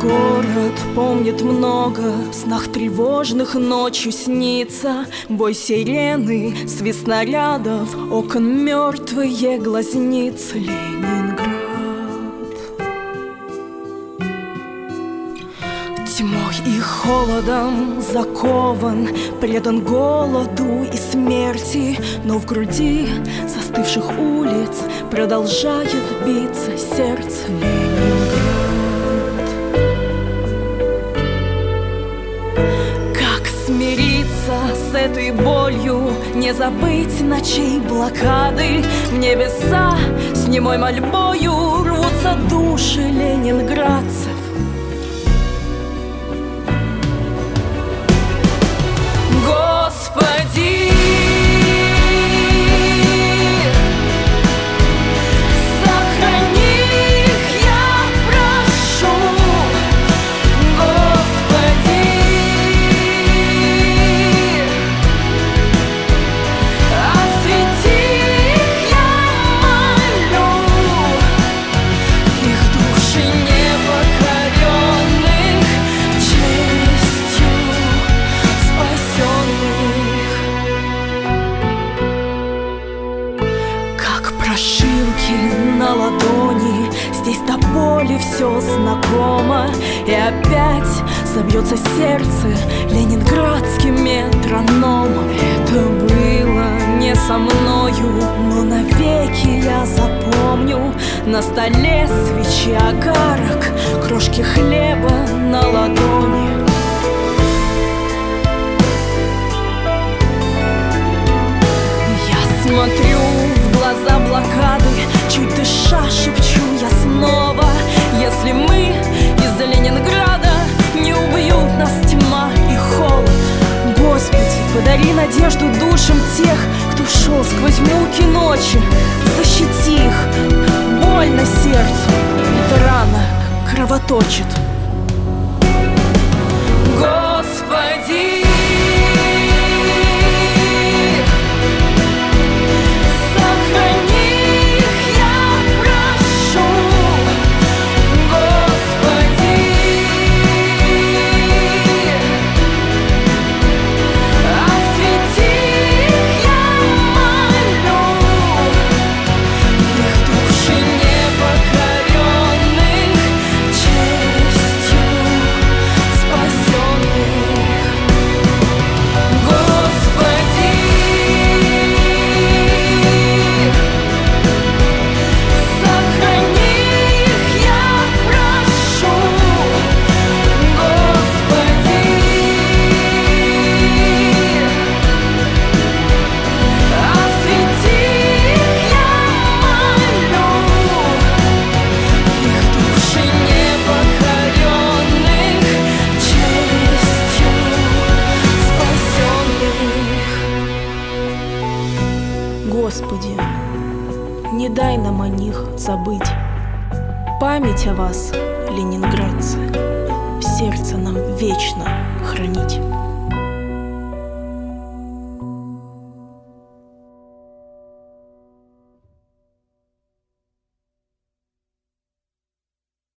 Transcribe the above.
город помнит много. Снах тревожных ночью снится Бой сирены, свист снарядов Окон мертвые глазницы Ленинград. Тьмой и холодом закован Предан голоду и смерти Но в груди застывших улиц Продолжает биться сердце Ленинград этой болью. Не забыть ночей блокады. В небеса с немой мольбою все знакомо, и опять забьется сердце ленинградским метрономом. Это было не со мною, но навеки я запомню на столе свечи огарок, крошки хлеба на ладони. Подари надежду душам тех, кто шел сквозь муки ночи. Защити их, больно сердцу, эта рана кровоточит Господи, не дай нам о них забыть. Память о вас, ленинградцы, в сердце нам вечно хранить.